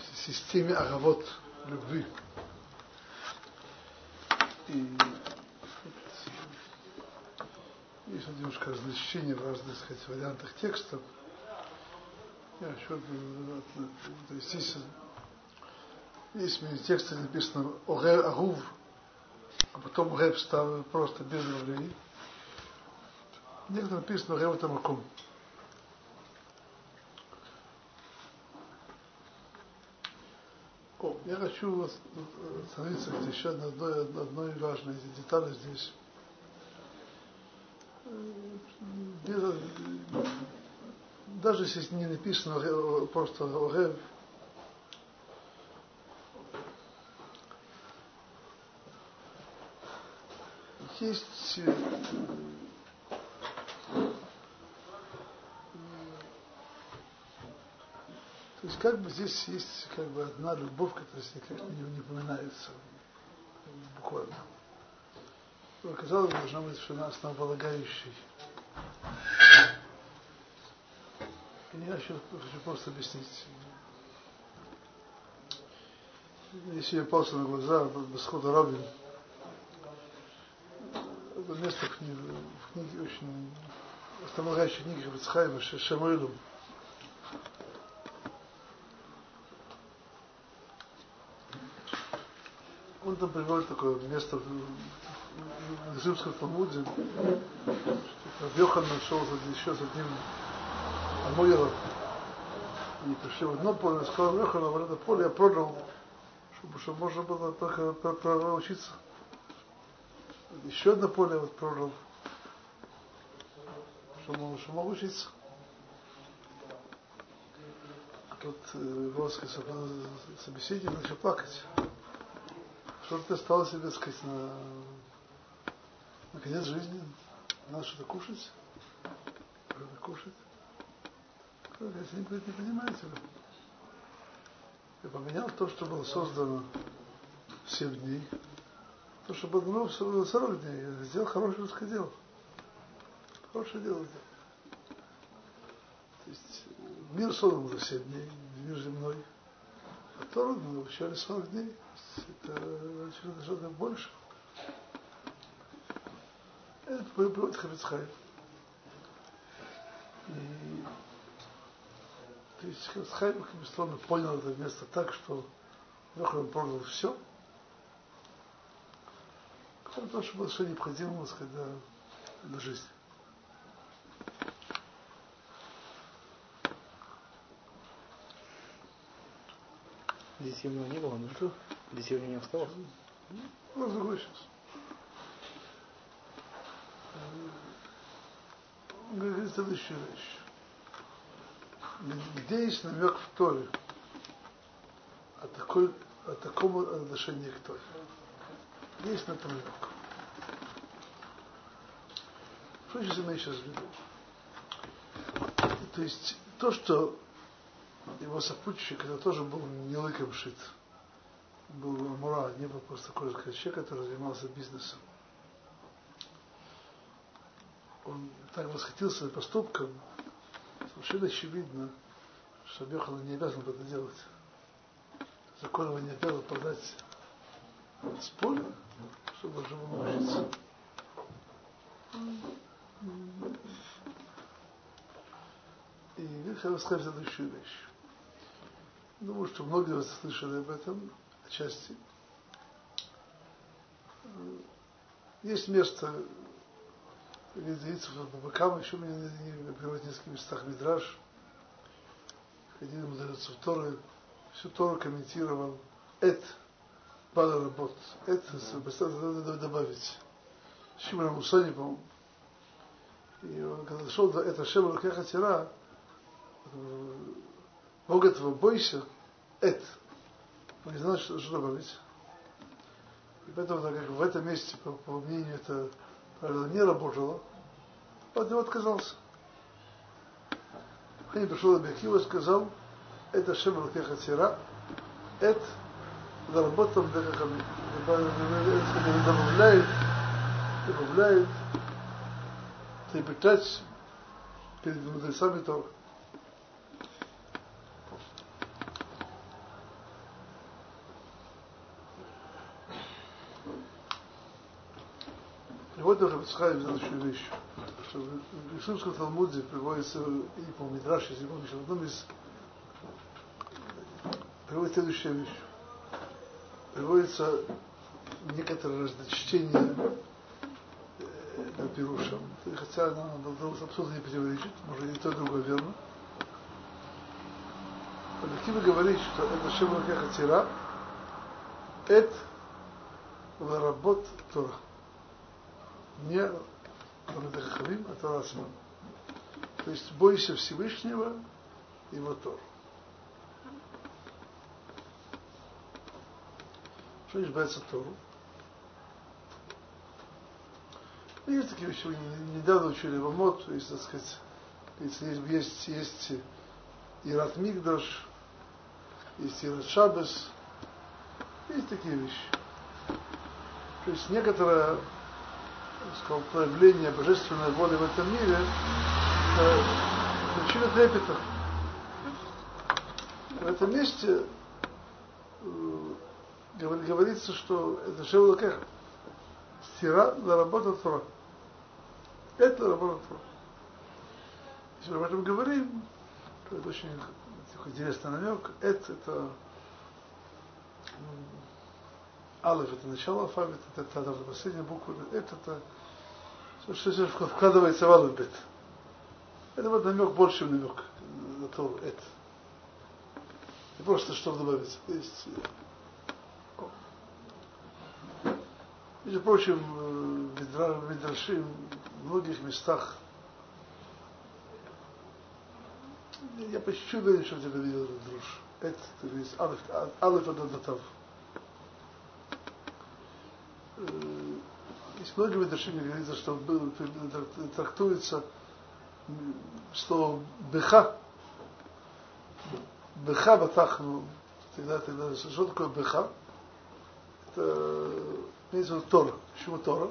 всей системе аравот любви. И есть немножко различения в разных сказать, вариантах текстов. Я еще, то есть здесь, здесь в тексте написано Оре Агув, а потом Рэп стал просто без евреи. Некоторые написано Рэв Тамаком. О, я хочу остановиться еще на одной, одной важной детали здесь. Без, даже если не написано просто Орев, есть То есть как бы здесь есть как бы одна любовь, которая никак не, не упоминается буквально. Но, казалось, должна быть что основополагающей. Я еще хочу просто объяснить. Если я пался на глаза Бесхода Рабин, это место в книге, в книге очень основополагающей книги Хабицхайма Шамуилом. Он там приводит такое место в, Римском Талмуде, что Йохан нашел еще с одним Амуилом. И пришли в одно поле, сказал Йохан, а в это поле я продал, чтобы, чтобы можно было только проучиться. Еще одно поле вот продал, чтобы, чтобы мог учиться. А тут э, его собеседник начал плакать что ты стал себе, сказать, на, на конец жизни, надо что-то кушать, что-то кушать. Если не, не понимаете, я поменял то, что было создано в 7 дней, то, что было дано в 40 дней, я сделал хорошее русское дело. Хорошее дело. То есть мир создан за 7 дней, мир земной. А Тору мы обещали 40 дней это что-то, что-то больше. Это приводит Хавицхай. И то есть Хавицхай Хабистон понял это место так, что Йохан продал все, кроме того, что было все необходимо, сказать, для, для жизни. Здесь у него не было, ну Детей у него не осталось? Ну, другой сейчас. Говорит следующую вещь. Где есть намек в Торе о, такой, о таком отношении к Торе? Есть на этом намек. Что сейчас имею сейчас в виду? То есть то, что его сопутчик, это тоже был не лыком шит был Мура, не был просто такой человек, который занимался бизнесом. Он так восхитился поступком, совершенно очевидно, что Бехана не обязан это делать. Закон его не обязан продать с поля, чтобы живому научиться. И я хотел сказать следующую вещь. Думаю, что многие вас слышали об этом части. Есть место, по бокам, еще мне не в нескольких местах Мидраж. Один мудрец Торы, всю Тору комментировал Эт, Бала работ. Это надо добавить. Шимра Мусани, по-моему. И он, когда дошел до этого Шема Лукеха Тира, Бог этого бойся, это он не знал, что, что добавить. И поэтому, так как в этом месте, по, по мнению, это правило не работало, он от него отказался. Они пришел Абиакива и сказал, это Шем Лакеха Тира, это заработал добавляет, добавляет трепетать перед мудрецами Тора. Мотор Хабицхайм следующую вещь, что в Ишимском Талмуде приводится, и по Мидраше, если помнишь, в одном из приводится следующая вещь. Приводится некоторое разночтение э, Пирушам, хотя она абсолютно не противоречит, может и то, и другое верно. Объективно говорить, что это Шема Кахатира, это работ Тора. Не Хахамим, а Тора Асман. То есть бойся Всевышнего, его Тору. Что значит бояться Тору? Есть такие вещи, недавно учили в Амот, есть, так сказать, есть, есть, есть Ират Мигдаш, есть Ират Шабес, есть такие вещи. То есть некоторое, сказал, проявление божественной воли в этом мире это причина трепета. В этом месте э, говорится, что это Шевлакех. Стира заработал Тора. Это работа Тора. Если мы об этом говорим, то это очень такой интересный намек. Это, это Алиф это начало алфавита, это, это последняя буква, это, это что здесь вкладывается в алфавит. Это вот намек больше намек на то, это. И просто что добавить. Есть, между прочим, в Мидраши в многих местах я почти уверен, что где-то видел друж. Это, то есть, алиф, алиф ададатав. Есть многие выдержания говорится, что был, трактуется слово беха, беха батахну, тогда, тогда, что такое беха? Это имеется в виду Тора. Почему Тора?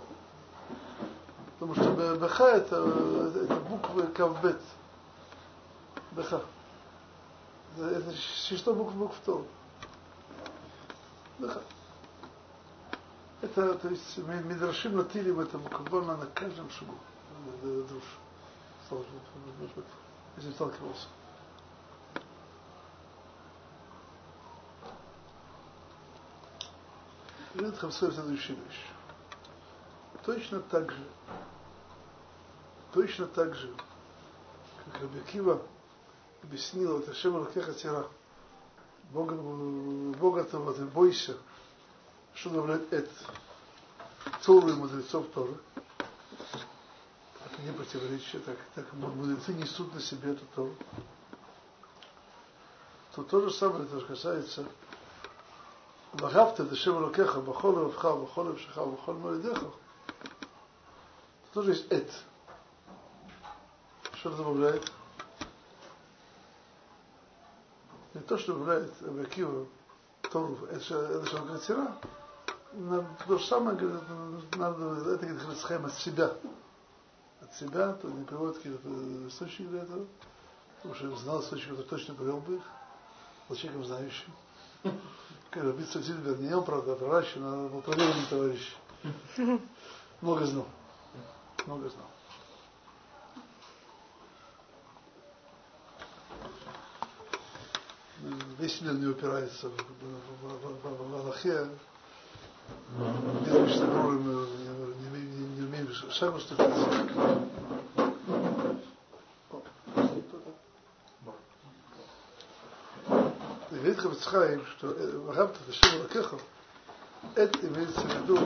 Потому что беха это, это буквы кавбет. Беха. Это число букв букв Тора. Беха. Это, то есть, Мидрашим натилим это буквально на каждом шагу. Друж. Если сталкивался. Говорит Хамсой следующую вещь. Точно так же, точно так же, как Рабикива объяснил это Шема Ракеха Тира, Бога, Бога того, ты бойся, шановлять эт Тору и мудрецов Торы. Это не противоречие, так, так мудрецы несут на себе эту Тору. То то же самое, это же касается Вагавта, Дешем Лакеха, Бахоле Вавха, Бахоле Вшиха, Бахоле Маридеха. Тоже есть эт. Что добавляет? Не то, что добавляет Абакива Тору, это же Гатира. Это то же самое, говорит, надо, это говорит Хрисхайм от себя. От себя, то не приводит какие-то источники для этого, потому что знал источники, который точно привел бы их, был человеком знающим. Как Рабица Зильбер, не он, правда, а был проверенный товарищ. Много знал. Много знал. Весь мир не упирается в, в, не, не, не, не умеем шагу ступить. говорит Хабацхайм, что Вахабта Ташим Лакехов, это имеется в виду,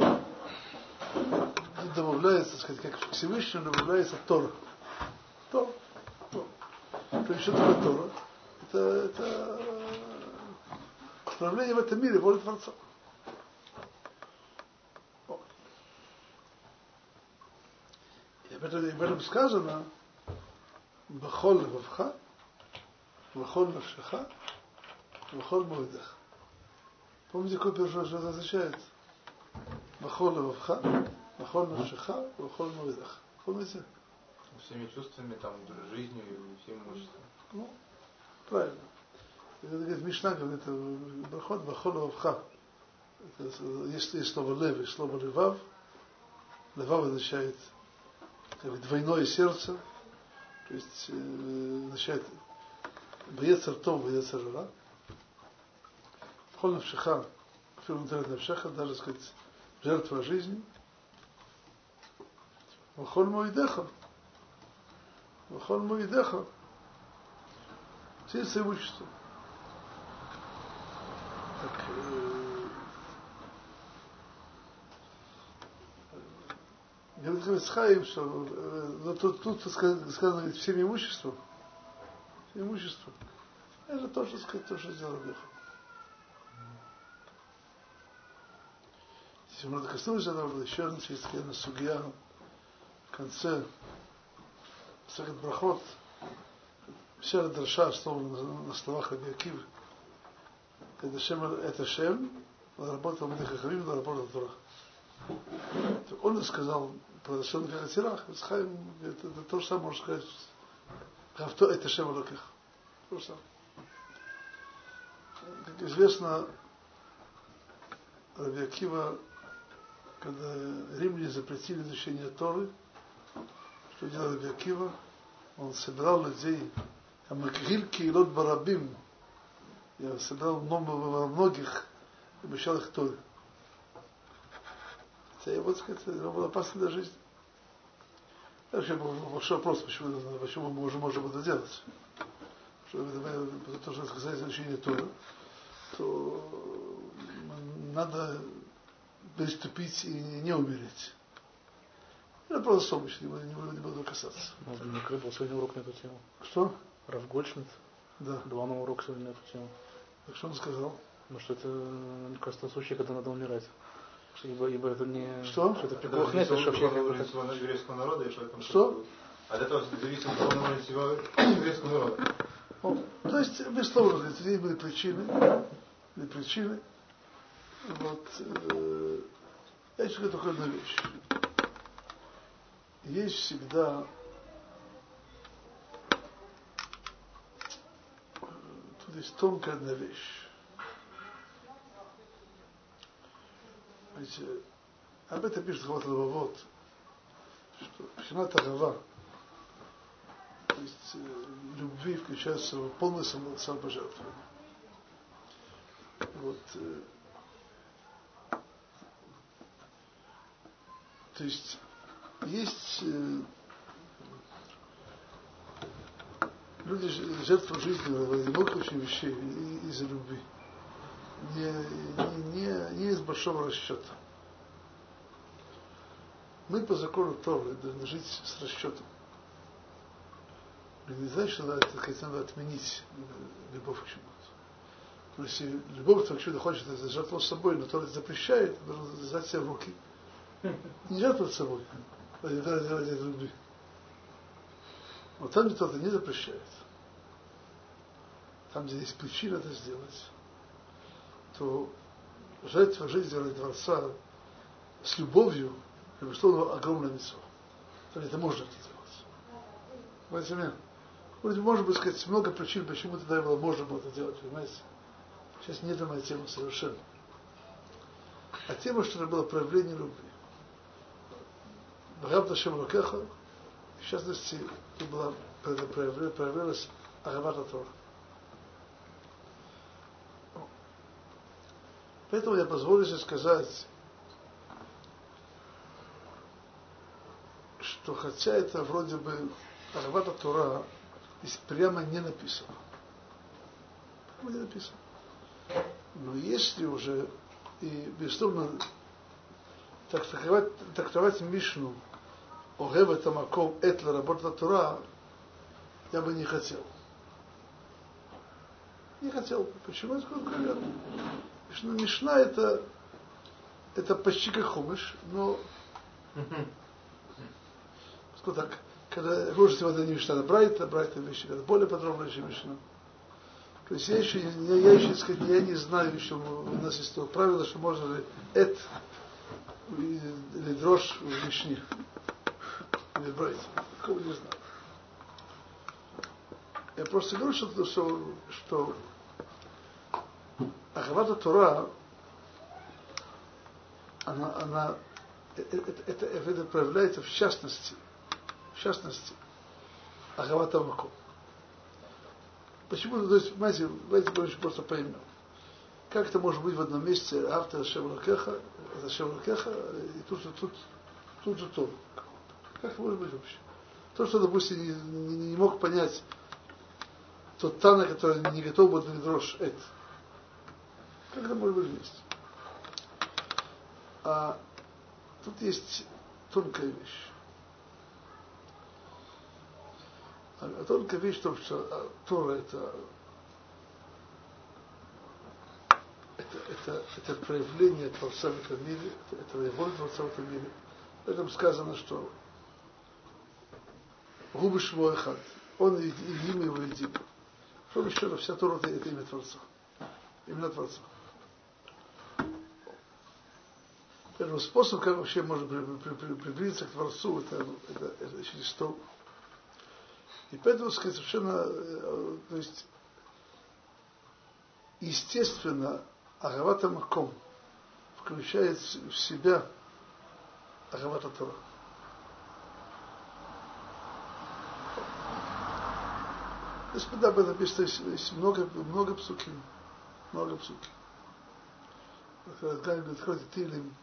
добавляется, сказать, как к Всевышнему добавляется Тора. Тора. Тора. То есть, что такое Тора? Это, это управление в этом мире воля Творца. И об этом, об этом сказано, Бахол Левавха, Бахол Навшаха, Вахоль Моидах. Помните, какой першой, что это означает? Вахоль Вавха, Вахоль Навшиха, Вахоль Моидах. Помните? Всеми чувствами, там, жизнью и всем имуществом. Ну, правильно. Это говорит, Мишна говорит, это Брахот Вахоль Вавха. Есть, есть слово Лев и слово Левав. Левав означает как двойное сердце, то есть э, означает Боецер Том, Боецер Ра. Холь Навшиха, Фирм Навшаха, даже сказать, жертва жизни. Вахоль Моидеха. Вахоль Моидеха. Все имущество. Так, э, Хаим, что э, но тут, тут сказано, сказано всем имуществом. Всем имуществом. Это то, что сказать, то, что сделал Беха. Если мы коснулись этого, еще одна есть такая сугия в конце Сагат Брахот, вся драша основана на словах Абиакивы. Это Шем, это Шем, работал Мадихахарим, работал Тора. Он сказал, как Атирах, Исхайм, это, это то же самое можно сказать, Равто это Шем Алаких. То же самое. Как известно, Раби Акива, когда римляне запретили изучение Торы, что делал Раби Акива, он собирал людей, а Макгиль Кейлот Барабим, я собирал много многих, обещал их Торе. Хотя его, так сказать, это было опасно для жизни. Вообще был большой вопрос, почему, почему мы уже можем это делать. Что, то, что сказать изучение Тора, то надо приступить и не умереть. Это просто солнечный, не, не, не буду касаться. Может, не был сегодня урок на эту тему. Что? Раф. Да. Два нового урока сегодня на эту тему. Так что он сказал? Ну, что это, мне кажется, случай, когда надо умирать. Что, ибо, ибо это не... Что? Что это Это пикух нефиш зависит вообще еврейского народа и что это Что? От этого зависит всего еврейского народа. Ну, то есть, безусловно, для людей были причины, были причины. Вот, э, я говорю только одну вещь. Есть всегда э, тут есть тонкая одна вещь. Знаете, об этом пишет Хават Лававод, что Пхинат Агава, то есть э, любви включает в полное само- самопожертвование. Вот, э, то есть есть э, люди жертвуют жизнью ради очень вещей из-за любви. Не, не, не, из большого расчета. Мы по закону Торы должны жить с расчетом. Не значит, что надо, сказать, надо отменить любовь к чему-то. Но если любовь к чему-то хочет жертвовать собой, но Тора запрещает, нужно взять себя в руки. Не жертвовать собой, ради, ради, ради любви. Вот там, где Тора не запрещает, там, где есть причина это сделать, то жертва жизни ради Творца с любовью, это, безусловно, огромное митцва. Это можно это делать. Понимаете меня? Вроде быть сказать много причин, почему тогда было можно было это делать, понимаете? Сейчас не это моя тема совершенно. А тема, что это было проявление любви. Бхав Ташем Рокеха, в частности, была проявля- проявлялась Агавата Тора. Поэтому я позволю себе сказать, что хотя это вроде бы Агавата Тора здесь прямо не написано. Прямо не написано. Но если уже, и безусловно, трактовать, трактовать Мишну Огева Тамаком Этла работа Тура, я бы не хотел. Не хотел. Почему? Я скажу откровенно. Мишна, это, это почти как хумыш, но скажу так, когда хуже всего это не Мишна, это Брайта, Брайта вещи, это более подробно, чем Мишна. То есть я еще, я, я еще, сказать, я не знаю еще, у нас есть то правило, что можно ли эт или дрожь в Мишне. Или брать. Такого не знаю. Я просто говорю, что, что, что Ахавата Тора, она, она это, это, это, это проявляется в частности, в частности, Агавата Маком. Почему, то есть, понимаете, давайте очень просто поймем. Как это может быть в одном месте автор Шевракеха, это Шевракеха, и тут же тут, тут же то. Как это может быть вообще? То, что, допустим, не, не, не мог понять тот Тана, который не готов был на дрожь это. Как это может быть вместе? А тут есть тонкая вещь. А, а тонкая вещь в что а, Тора это это, это, это проявление Творца в этом мире, это, это его Творца в этом мире. В этом сказано, что Губыш Моэхад, он и, и имя его едино. Что еще, вся Тора это, это имя Творца. Именно Творца. Первый способ, как вообще можно приблизиться к Творцу, это, это, это через то. И поэтому, сказать, совершенно, э, то есть, естественно, Агавата Маком включает в себя Агавата Тора. Господа, об этом написано, есть много, много псуки. Много псуки. Когда говорит, Тилим,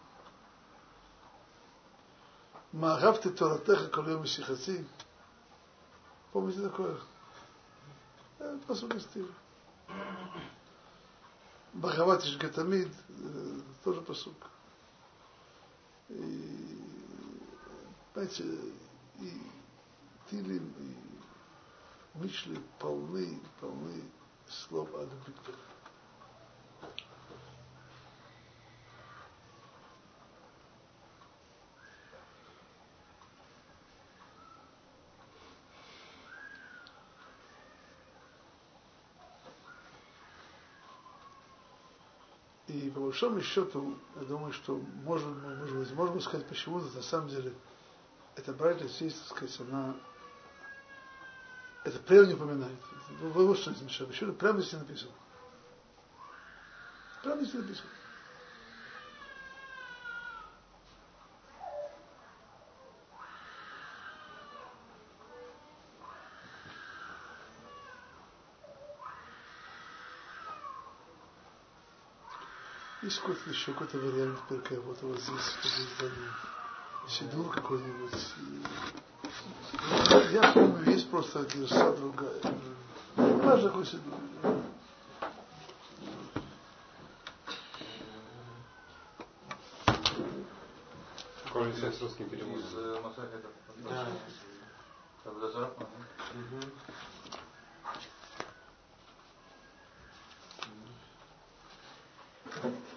Маагавты Торатеха Колем Сихаци. Помните такое? Это посуд из стиля. Бхагават Гатамид, тоже посук. И, знаете, и Тилим, и Мишли полны, полны слов о любви И по большому счету, я думаю, что можно, может быть, можно сказать, почему на самом деле эта братья здесь, сказать, она это прямо не упоминает. Вы что замечали. Еще прямо здесь написано. Прямо здесь написано. Есть какой-то еще какой-то вариант перка, вот вот здесь, чтобы издание Сидур какой-нибудь. Я помню, есть просто герса другая. Важно какой Сидур. Какой связь с русским переводом? Из э, Масахета. Да. Угу. Не, не,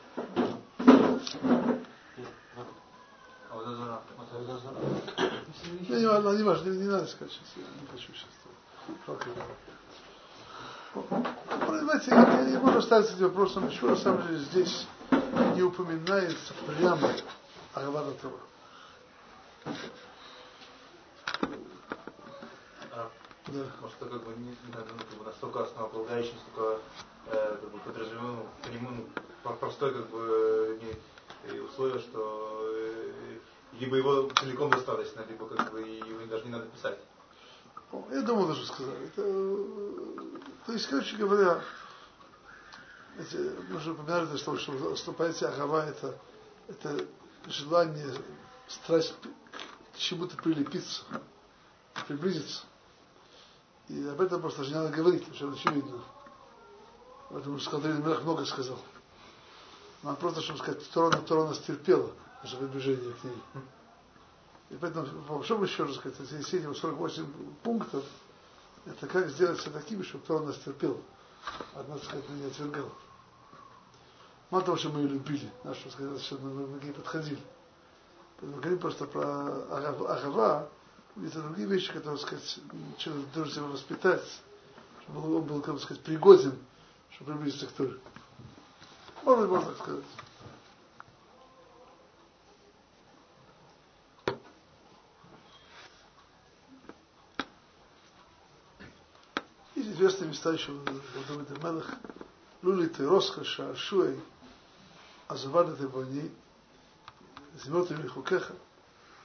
важно, не важно, не, надо сказать сейчас, я не хочу сейчас. Понимаете, я не могу оставить этим вопросом, почему на самом деле здесь не упоминается прямо Агавада Тора. Да. Может, это как бы не, ну, как бы настолько основополагающий, настолько э, как бы подразумеваем к нему ну, простой как бы не, условие, что э, либо его целиком достаточно, либо как бы его даже не надо писать. Я думаю, даже сказали. Это, то есть, короче говоря, эти, мы уже упоминали, что, что, что понятие Агава это, это желание, страсть к чему-то прилепиться, приблизиться. И об этом просто не надо говорить, это очевидно. Поэтому Скалдрин Мелах много сказал. Нам просто, чтобы сказать, Торона, Торона стерпела приближение к ней. И поэтому, по большому счету, сказать, эти 48 пунктов, это как сделать все такими, чтобы Торон нас терпел, от нас, сказать, не отвергал. Мало того, что мы ее любили, нашу, сказать, что мы, мы к ней подходили. Поэтому говорим просто про Агава, это другие вещи, которые, сказать, человек должен себя воспитать, чтобы он был, как бы сказать, пригоден, чтобы приблизиться к Торе. Можно, можно так сказать. Известные места еще в Давиде Мелах. Лули ты роскошь, Ашуэй, Азавады ты бани, Зимот или хукеха.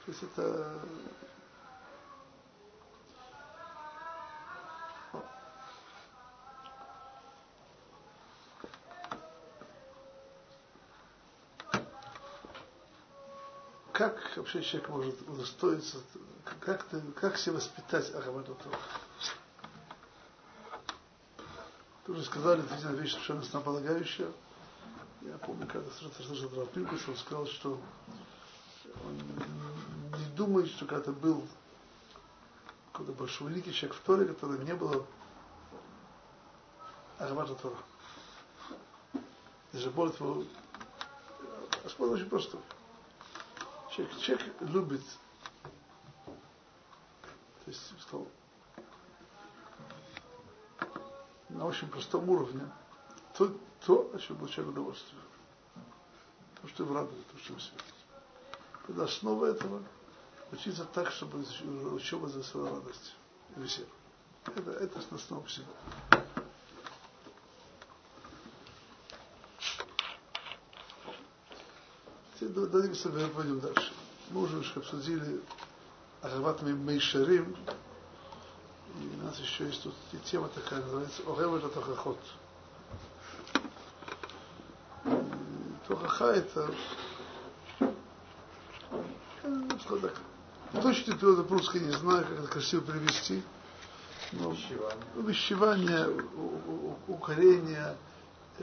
То есть это как вообще человек может удостоиться, как, ты, как себе воспитать Ахабаду Тору? Тоже сказали, это вещь совершенно основополагающая. Я помню, когда слышал Раф Пинкус, он сказал, что он не думает, что когда-то был какой-то большой великий человек в Торе, который не было Ахабаду Тора. Даже более того, спор очень простой. Человек, человек любит, то есть, сказал, на очень простом уровне, то, то о чем получает удовольствие. То, что его радует, то, что его светит. Когда основа этого учиться так, чтобы учеба за свою радость и веселье. Это, это основа всего. Дадимся, пойдем дальше. Мы уже обсудили Ахават Мейшарим, у нас еще есть тут и тема такая, называется Оревет Атахахот. Тохаха это ну, так, точно перевод по-русски не знаю, как это красиво привести. Но увещевание, укорение.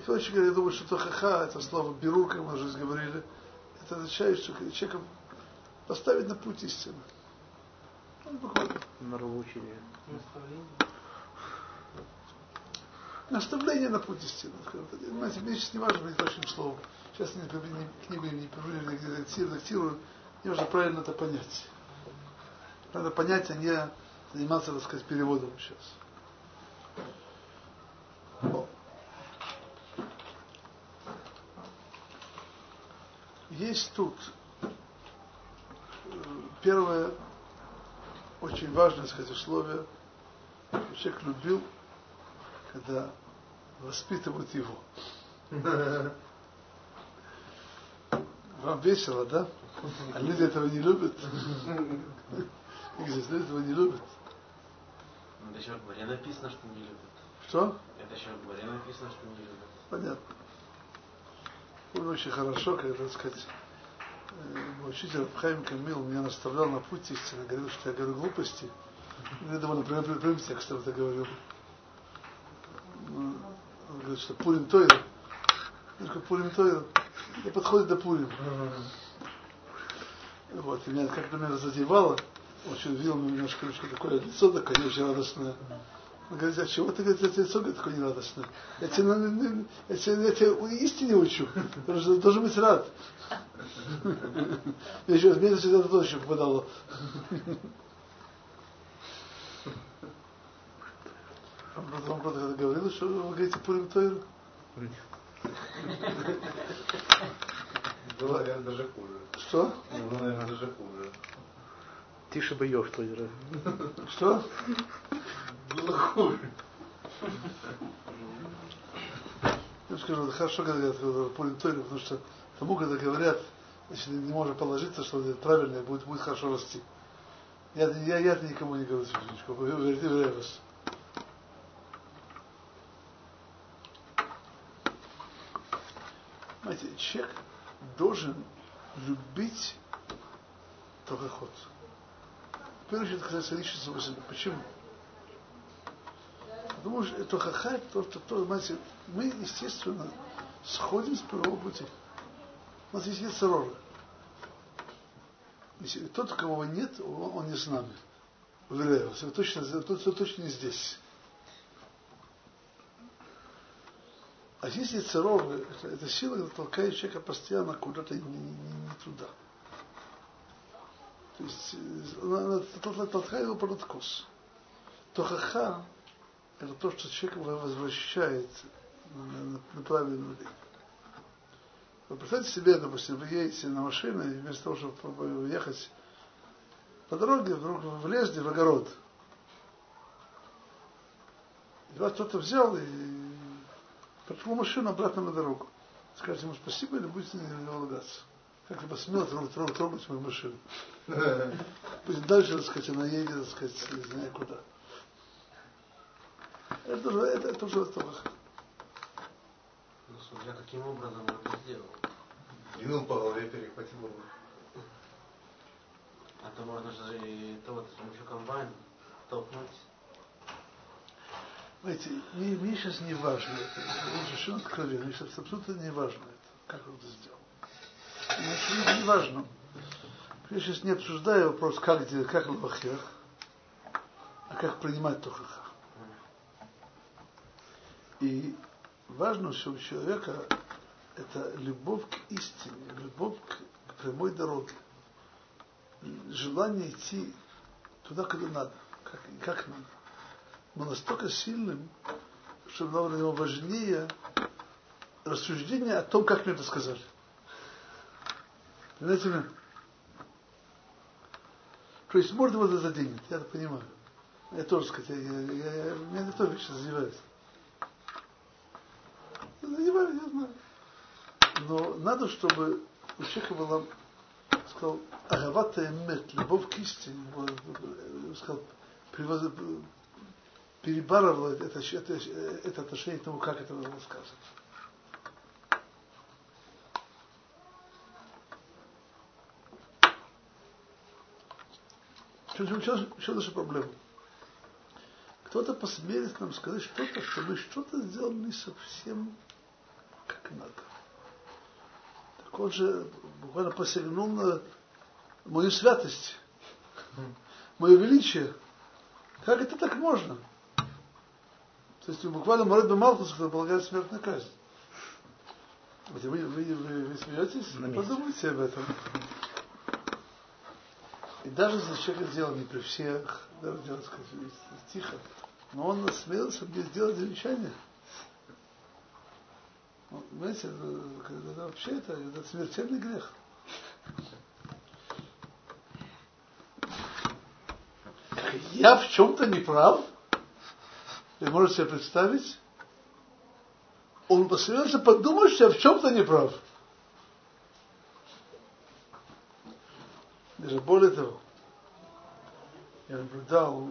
Короче говоря, я думаю, что тохаха, это слово беру, как мы уже говорили, это означает, что человека поставить на путь истины. Буквально. Нравоучение. Наставление на путь истины. Понимаете, мне сейчас не важно быть точным словом. Сейчас я книгу не перевожу, где редактирую. Мне нужно правильно это понять. Надо понять, а не заниматься, так сказать, переводом сейчас. Есть тут первое очень важное сказать, условие, что человек любил, когда воспитывают его. Вам весело, да? А люди этого не любят. Люди этого не любят. Это еще в Гмаре написано, что не любят. Что? Это еще в Гмаре написано, что не любят. Понятно. Очень хорошо, когда, так сказать, учитель Хайм Камил меня наставлял на путь истины, говорил, что я говорю глупости. Я довольно прямым, прямым текстом это говорил. Он говорит, что Пурим Тойр. Говорю, Пурим Тойр. И подходит до Пурим. Вот, и меня как-то меня задевало. Он очень видел немножко, немножко такое лицо такое, не очень радостное. Он говорит, а чего ты, говорит, это лицо говорит, такое нерадостное? Я тебе, я тебе, я тебе истине учу. Ты должен быть рад. Я еще мне это тоже еще попадало. Он просто когда говорил, что вы говорите Пурим Тойру? Было, наверное, даже хуже. Что? Было, наверное, даже хуже. Тише боев Тойра. Что? Было хуже. Я скажу, хорошо говорят Пурим Тойру, потому что тому, когда говорят, значит, не может положиться, что это правильно, будет, будет хорошо расти. Я, я, я никому не говорю, Светочку, поверьте, уверяю вас. Понимаете, человек должен любить только ход. Первую очередь, касается личности Почему? Потому что это хаха, то, что, то, знаете, мы, естественно, сходим с первого пути. У нас есть Ецерора. Если тот, кого нет, он, не с нами. Уверяю вас, точно, тот, кто точно не здесь. А Ецерор, это, это сила, которая толкает человека постоянно куда-то не, не, не туда. То есть она толкает его под откос. То хаха это то, что человек возвращает на, на, на правильную линию. Вы представьте себе, допустим, вы едете на машине, и вместо того, чтобы ехать по дороге, вдруг вы влезли в огород. И вас кто-то взял и повернул машину обратно на дорогу. Скажите ему спасибо или будете на него. Как бы посмел трогать, мою машину. Пусть дальше, так сказать, она едет, так сказать, не знаю куда. Это уже, это, это уже того. Ну, судья каким образом это сделал? Двинул по голове, перехватил его. А то можно же и то вот с помощью комбайна толкнуть. Знаете, мне, мне сейчас не важно это. Он все откровенно, мне сейчас абсолютно не важно это, как он это сделал. Мне абсолютно не важно. Я сейчас не обсуждаю вопрос, как делать, как лохер, а как принимать тохаха. И важно, что у человека это любовь к истине, любовь к, прямой дороге, желание идти туда, куда надо, как, как надо. Но настолько сильным, что для него важнее рассуждение о том, как мне это сказали. Меня? То есть можно вот это заденет, я это понимаю. Я тоже, сказать, я, я, я, я, меня не то вещи задевает. Задевали, я знаю. Но надо, чтобы у человека была, сказал, агавата эмет, любовь к истине, сказал, перебарывала это, это, это отношение к тому, как это было сказано. В наша проблема? Кто-то посмеется нам сказать что-то, что мы что-то сделали не совсем как надо. Так он же буквально посягнул на мою святость, мое величие. Как это так можно? То есть буквально Морет Малхус, который полагает смертную казнь. Вы, вы, вы, вы смеетесь? Подумайте об этом. И даже если человек сделал не при всех, даже делать сказать, тихо, но он насмелился мне сделать замечание. Ну, понимаете, это, вообще это, это смертельный грех. Я в чем-то не прав. Вы можете себе представить? Он посмеялся подумать, что я в чем-то не прав. Даже более того, я наблюдал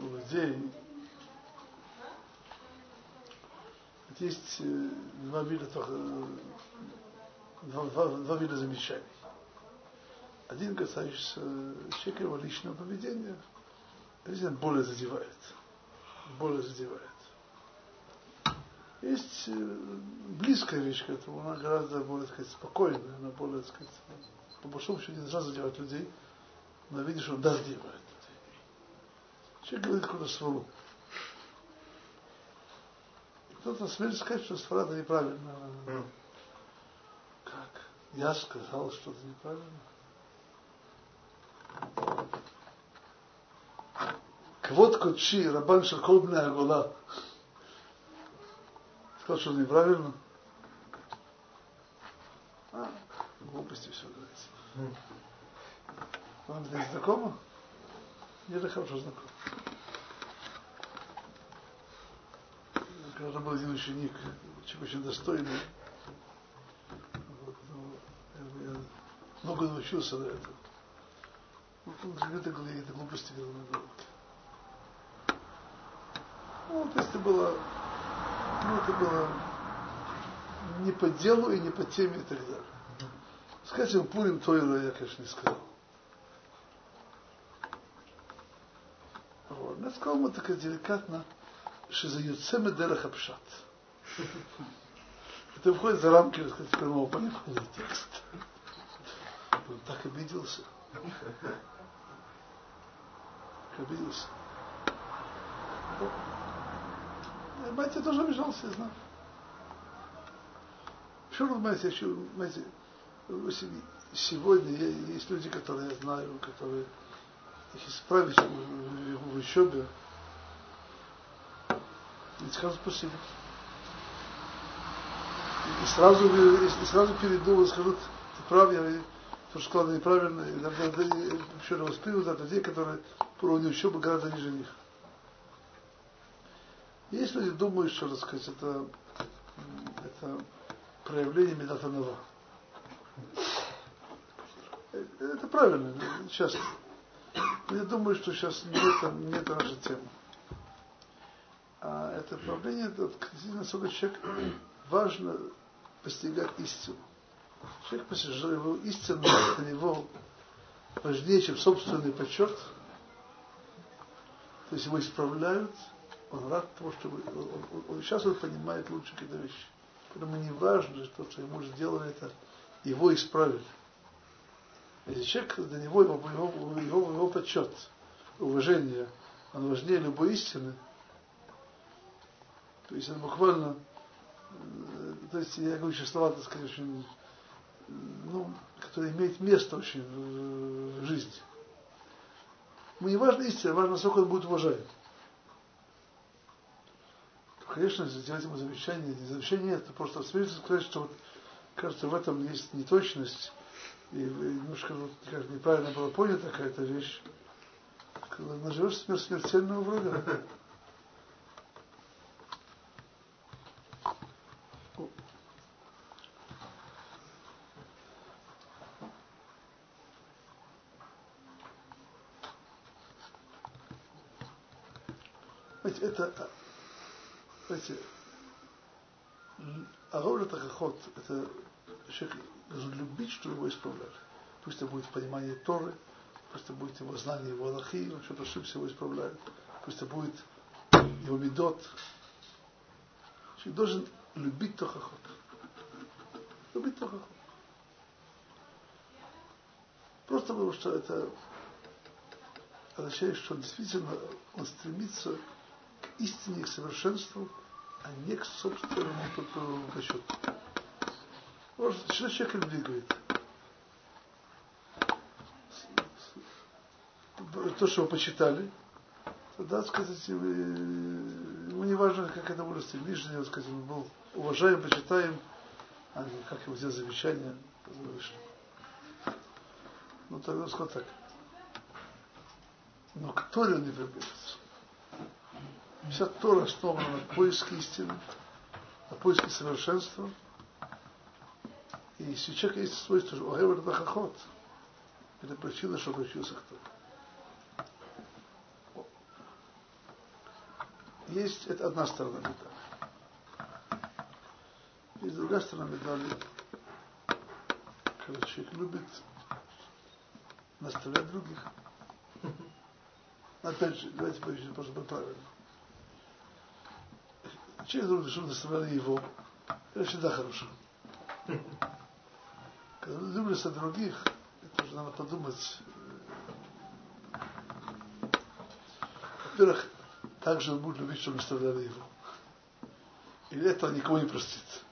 у людей, есть э, два вида, э, два, два, два вида замечаний. Один касающийся человека его личного поведения, один более задевает. Более задевает. Есть э, близкая вещь к этому, она гораздо более, так сказать, спокойная, она более, так сказать, по большому счету не должна задевать людей, но видишь, он да задевает людей. Человек говорит какую-то. Кто-то смеет сказать, что свара это неправильно. Mm. Как? Я сказал что-то неправильно. Квот Кочи, Рабан Шакобная Агула. Сказал, что неправильно. А, глупости все говорится. Вам это знакомо? Мне это хорошо знакомо. Когда был один ученик, человек очень достойный. Вот, ну, я, много научился на этом. Вот он живет и говорит, это глупости говорил на головке. Ну, вот если было, ну, это было не по делу и не по теме и так далее. Сказать ему Пурим Тойра я, конечно, не сказал. Вот. Я сказал ему так деликатно, что за Юцеме Дерех Апшат. Это выходит за рамки, так сказать, прямого понимания текста. Он так обиделся. Обиделся. Я тоже обижался, я знаю. Что вы понимаете, еще, сегодня есть люди, которые я знаю, которые их исправить в, учебе, и скажут спасибо. И сразу, и сразу перейду и скажут, ты прав, я то, что сказал неправильно, и иногда еще раз воспитывают людей, которые по уровню учебы гораздо ниже них. Есть люди думают, что, так сказать, это, это проявление Медатанова. Это правильно. Сейчас. Я думаю, что сейчас не это, не это наша тема. А это правление, это насколько человек важно постигать истину. Человек постижает его истину, для него важнее, чем собственный почет. То есть его исправляют, он рад того, что он, он, он, сейчас он понимает лучше какие-то вещи. Поэтому не важно, что, что ему сделали это, его исправили. Если человек, для него его, его, его, его почет, уважение, он важнее любой истины, то есть он буквально, э, то есть я говорю сейчас слова, так сказать, очень, ну, которые имеют место очень в жизни. Ему не важно истина, важно, насколько он будет уважаем. Конечно, сделать ему замечание, не замечание нет, просто свидетельство сказать, что вот, кажется, в этом есть неточность, и немножко вот, как неправильно была понята какая-то вещь. Когда наживешь смертельного врага. Знаете, это, знаете, Агора Тахахот, это человек любить, что его исправляли. Пусть это будет понимание Торы, пусть это будет его знание его Аллахи, он что-то ошибся, его исправляет. Пусть это будет его медот. Человек должен любить Тохахот. Любить Тохахот. Просто потому что это означает, что действительно он стремится к истине, к совершенству, а не к собственному расчету. Может, что человек двигает? То, что вы почитали, тогда, сказать, ему не важно, как это было стремишься, сказать, он был уважаем, почитаем, а как его сделать замечание, Ну, тогда сказал так. Но к Торе он не приблизится. Вся Тора основана на поиске истины, на поиске совершенства – и если у есть свойство, что Огевер Дахахот, это причина, чтобы учился кто. Есть, это одна сторона медали. Есть другая сторона медали, когда человек любит наставлять других. Опять же, давайте поясним, просто правильно. Человек думает, что наставляли его, это всегда хорошо. Когда влюбишься других, это уже надо подумать. Во-первых, также он будет любить, чтобы наставляли его. И это никого не простит.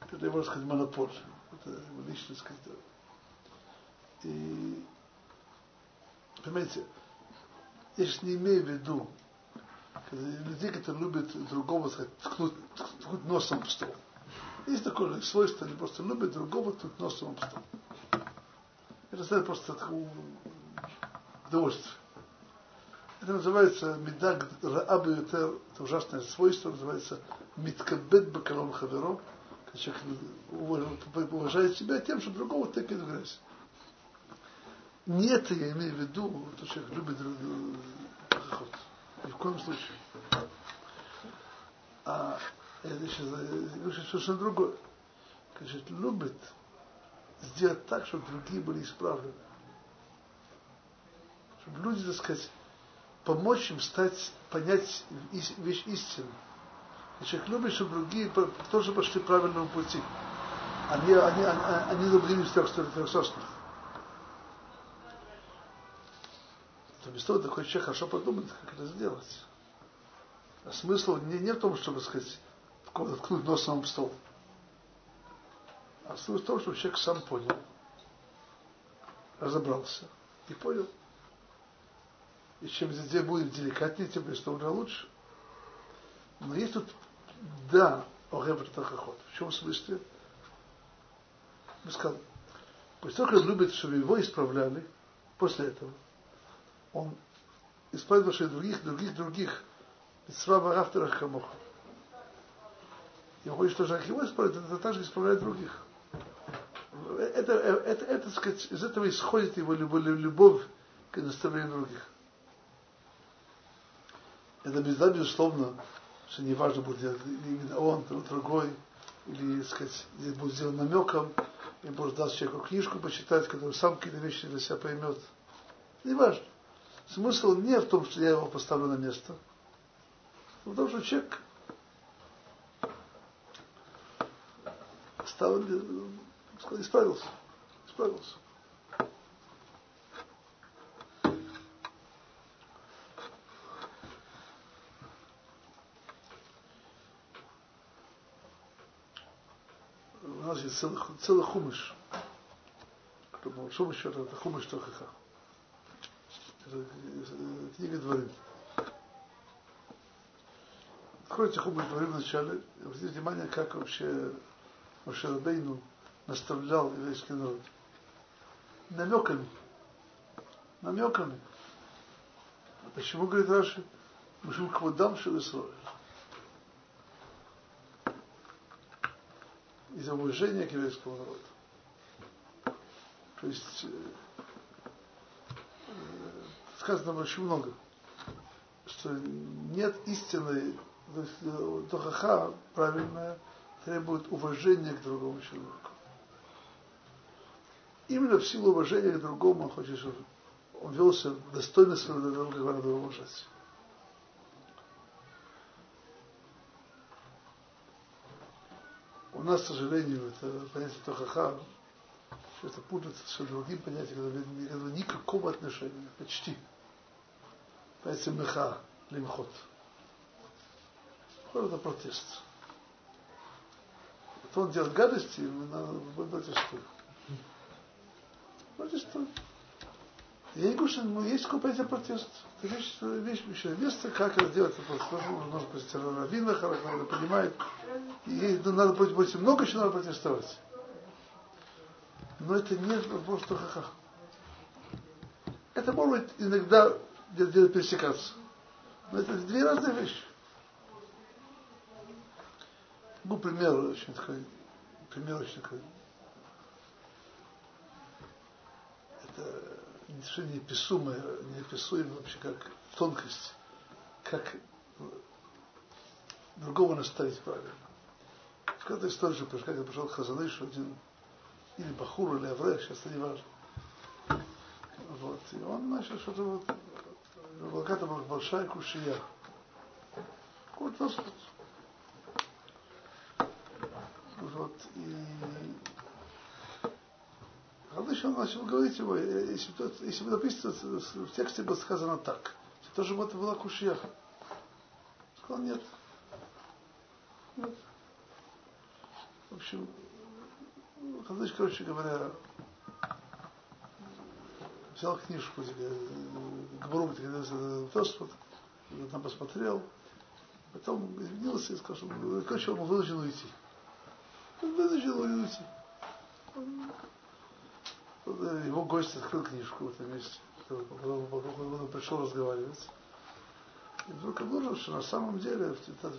Это, можно сказать, монополь. Это его личность. И, понимаете, я сейчас не имею в виду, людей, которые любят другого, сказать, ткнуть, ткнуть носом в стол. Есть такое свойство, они просто любят другого, тут носом об. Это просто такое удовольствие. Это называется медаг раабу это ужасное свойство, называется миткабет бакалом хаверо, когда человек уважает себя тем, что другого тыкает в грязь. Не это я имею в виду, что человек любит другого. Ни в коем случае. А это совершенно другое. Значит, любит сделать так, чтобы другие были исправлены. Чтобы люди, так сказать, помочь им стать, понять вещь истины. Человек любит, чтобы другие тоже пошли правильному пути. Они, они, они, они заблудились в трех, трех соснах. То вместо того такой человек хорошо подумает, как это сделать. А смысл не, не в том, чтобы сказать, ткнуть носом об стол. А суть в том, что человек сам понял, разобрался и понял. И чем везде будет деликатнее, тем что уже лучше. Но есть тут, да, Огебр Тахахот. В чем смысле? Мы сказали, как он любит, чтобы его исправляли, после этого, он исправит ваших других, других, других. Митцва авторах камоха. И он хочет, что же его исправит, это также исправляет других. это, это, это, сказать, из этого исходит его любовь к наставлению других. Это да, безусловно, что не важно будет именно он, другой, или, сказать, будет сделан намеком, и может даст человеку книжку почитать, который сам какие-то вещи для себя поймет. Не важно. Смысл не в том, что я его поставлю на место, а в том, что человек стал, исправился. Исправился. У нас есть целый, целый хумыш. Шумыш это хумыш Тохаха. Это книга Дворим. Откройте хумыш Дворим вначале. Обратите внимание, как вообще Маширабейну наставлял еврейский народ. Намеками. Намеками. А почему, говорит Раши, Мушим Квадам Шилисроэль? Из уважения к еврейскому народу. То есть э, э, сказано очень много, что нет истины, то есть э, Тохаха правильная, требует уважения к другому человеку. Именно в силу уважения к другому он хочет, чтобы он вел себя достойно своего друга, как надо уважать. У нас, к сожалению, это понятие Тохаха, что это путается с другим понятием, которое никакого отношения, почти. Понятие меха, лимхот. Это протест что он делает гадости, мы протестуем. Протестуем. Я не говорю, что ну, есть такое понятие протест. Это вещь, вещь еще место, как это делать, это просто нужно, нужно посетить раввина, хорошо, надо понимает. И ну, надо быть много еще надо протестовать. Но это не вопрос ха-ха. Это может быть иногда где-то пересекаться. Но это две разные вещи. Ну, пример очень такой, пример очень такой. Это совершенно неописуемое, неописуемое вообще как тонкость, как другого наставить правильно. В этой истории, я пришел к Хазанышу, один или Бахур, или Аврех, сейчас это не важно. Вот. И он начал что-то вот, какая-то большая кушия. Какой-то вот, и Радыш он начал говорить его, если, если бы написано, в тексте было сказано так, то бы это была кушья. Сказал, нет. нет. В общем, Хадыш, короче говоря, взял книжку, Гбрум, Тосфот, там посмотрел, потом изменился и сказал, что, короче, он вынужден уйти. Он вынужден уйти. Его гость открыл книжку в этом месте. Он пришел разговаривать. И вдруг обнаружил, что на самом деле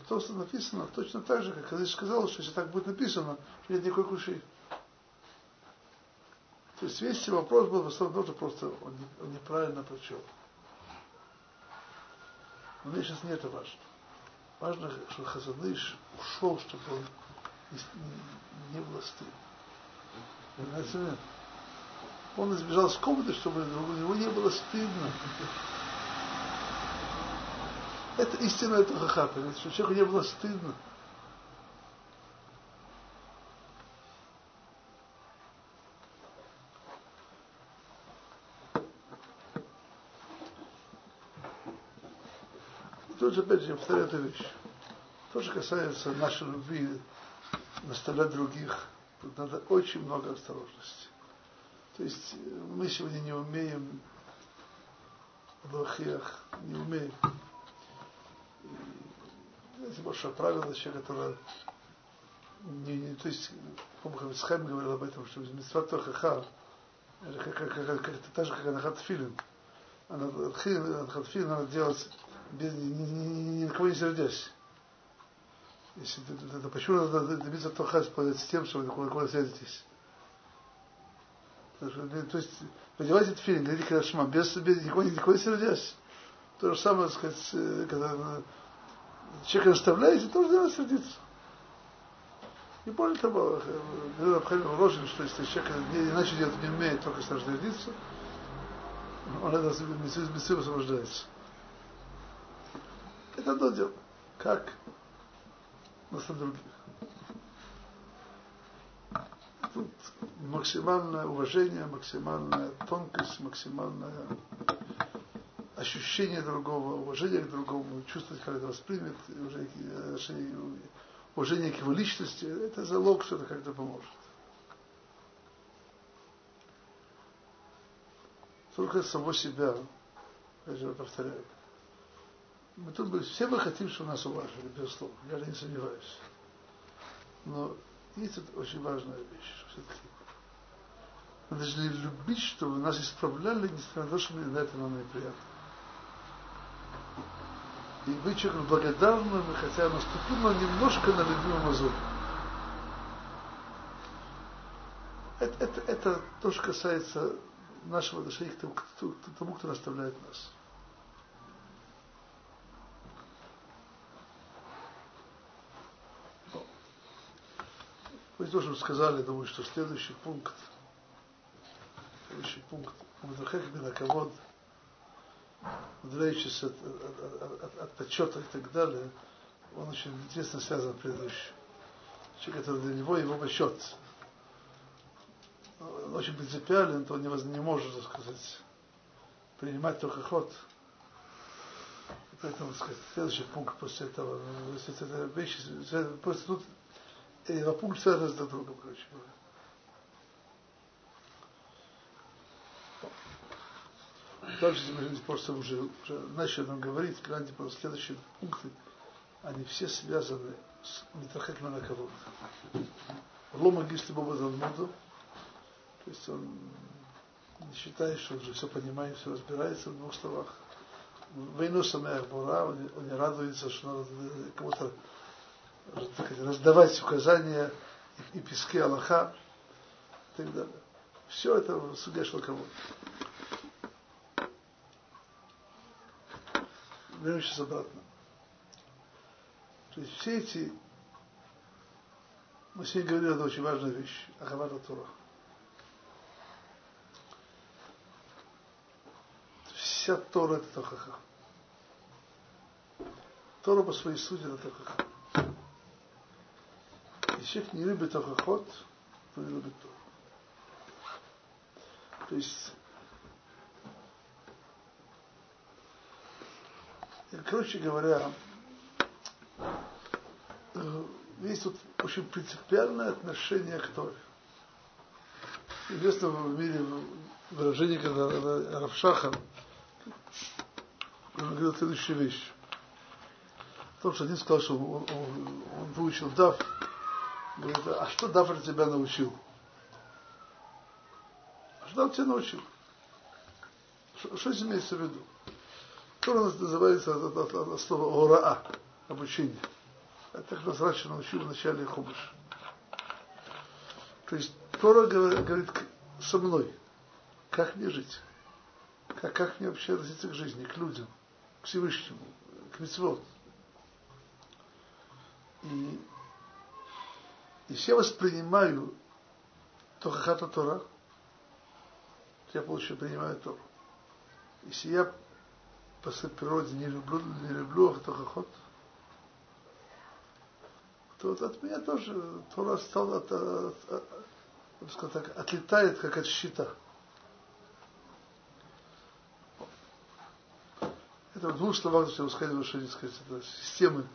то, что написано, точно так же, как Хазиш сказал, что если так будет написано, нет никакой куши. То есть весь вопрос был в основном что просто он, он неправильно прочел. Но мне сейчас не это важно. Важно, что Хазаныш ушел, чтобы он не было стыдно. Он избежал с комнаты, чтобы у него не было стыдно. Это истинная тухаха, понимаете, что человеку не было стыдно. Тут же, опять же, я повторяю эту вещь. То, что касается нашей любви наставлять других, тут надо очень много осторожности. То есть мы сегодня не умеем в лохиях, не умеем. Это большое правило, человек, которое не, не, то есть, по-моему, Хавицхайм говорил об этом, что митцват Тохаха, это как, как, как, как, так же, как Анахат Филин. Анахат Филин надо делать без, ни, ни, ни, ни на кого не сердясь. Если, это, почему надо добиться Тоха с тем, что вы куда сердитесь? То есть надевайте тфилин, говорите Крашма, без, без никакой, никакой сердясь. То же самое, сказать, когда человека наставляете, тоже надо сердиться. И более того, Рабхайм вложен, что если человек иначе делать не умеет, только сердиться, он это митцвы освобождается. Это одно дело. Как на других. Тут максимальное уважение, максимальная тонкость, максимальное ощущение другого, уважение к другому, чувствовать, как это воспримет, уважение, уважение к его личности, это залог, что это как-то поможет. Только самого себя, я же повторяю. Мы тут бы, все мы хотим, чтобы нас уважили, безусловно, я же не сомневаюсь. Но есть тут очень важная вещь, все-таки. Мы должны любить, чтобы нас исправляли, несмотря на то, что на это нам неприятно. И быть человеком благодарным, хотя наступил нам немножко на любимый мозоль. Это, это, это то, что касается нашего отношения к тому, к тому, кто наставляет нас. Вы тоже сказали, думаю, что следующий пункт, следующий пункт, Мудрахек Бенаковод, удаляющийся от, от, от, от почета и так далее, он очень интересно связан с предыдущим. Человек, который для него его почет. Он очень принципиален, то он не, не может, так сказать, принимать только ход. И поэтому, так сказать, следующий пункт после этого, если это вещи, просто тут и пункта связаны друг другом, короче говоря. Дальше мы просто уже, уже начали нам говорить, гляньте по следующие пункты, они все связаны с Митрахек Манаковод. Лома Гисли Боба Залмуду, то есть он не считает, что он уже все понимает, все разбирается в двух словах. Войну самая Бора, он, не радуется, что надо кому-то раздавать указания и, пески Аллаха и так далее. Все это в суде Шлакавод. Вернемся сейчас обратно. То есть все эти мы сегодня говорили одну очень важную вещь, Ахавата Тура. Вся Тора это Тохаха. Тора по своей сути это Тохаха человек не любит Ахохот, то не любит Тору. То есть, короче говоря, есть тут очень принципиальное отношение к Торе. Известно в мире выражение, когда Равшахан говорил следующую вещь. В том, что один сказал, что он, он, он выучил Дав, Говорит, а что Дафр тебя научил? А что он тебя научил? Что, что здесь имеется в виду? Тора называется от, от, от, от слова ораа, обучение. Это как нас раньше научили в начале Хумыш. То есть Тора говорит, говорит со мной, как мне жить, как, как мне вообще относиться к жизни, к людям, к Всевышнему, к митцвот. И если я воспринимаю Тохахата Тора, то я получаю, принимаю Тору. Если я по своей природе не люблю, не люблю Тохахот, то вот от меня тоже Тора стала, от, от, от, от, так, отлетает, как от щита. Это в двух словах, что сказать, что сказать, это системы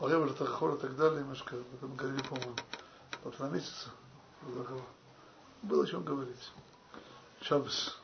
Алева Тахора и так далее, немножко об этом говорили, по-моему полтора месяца. Было о чем говорить. Шабас.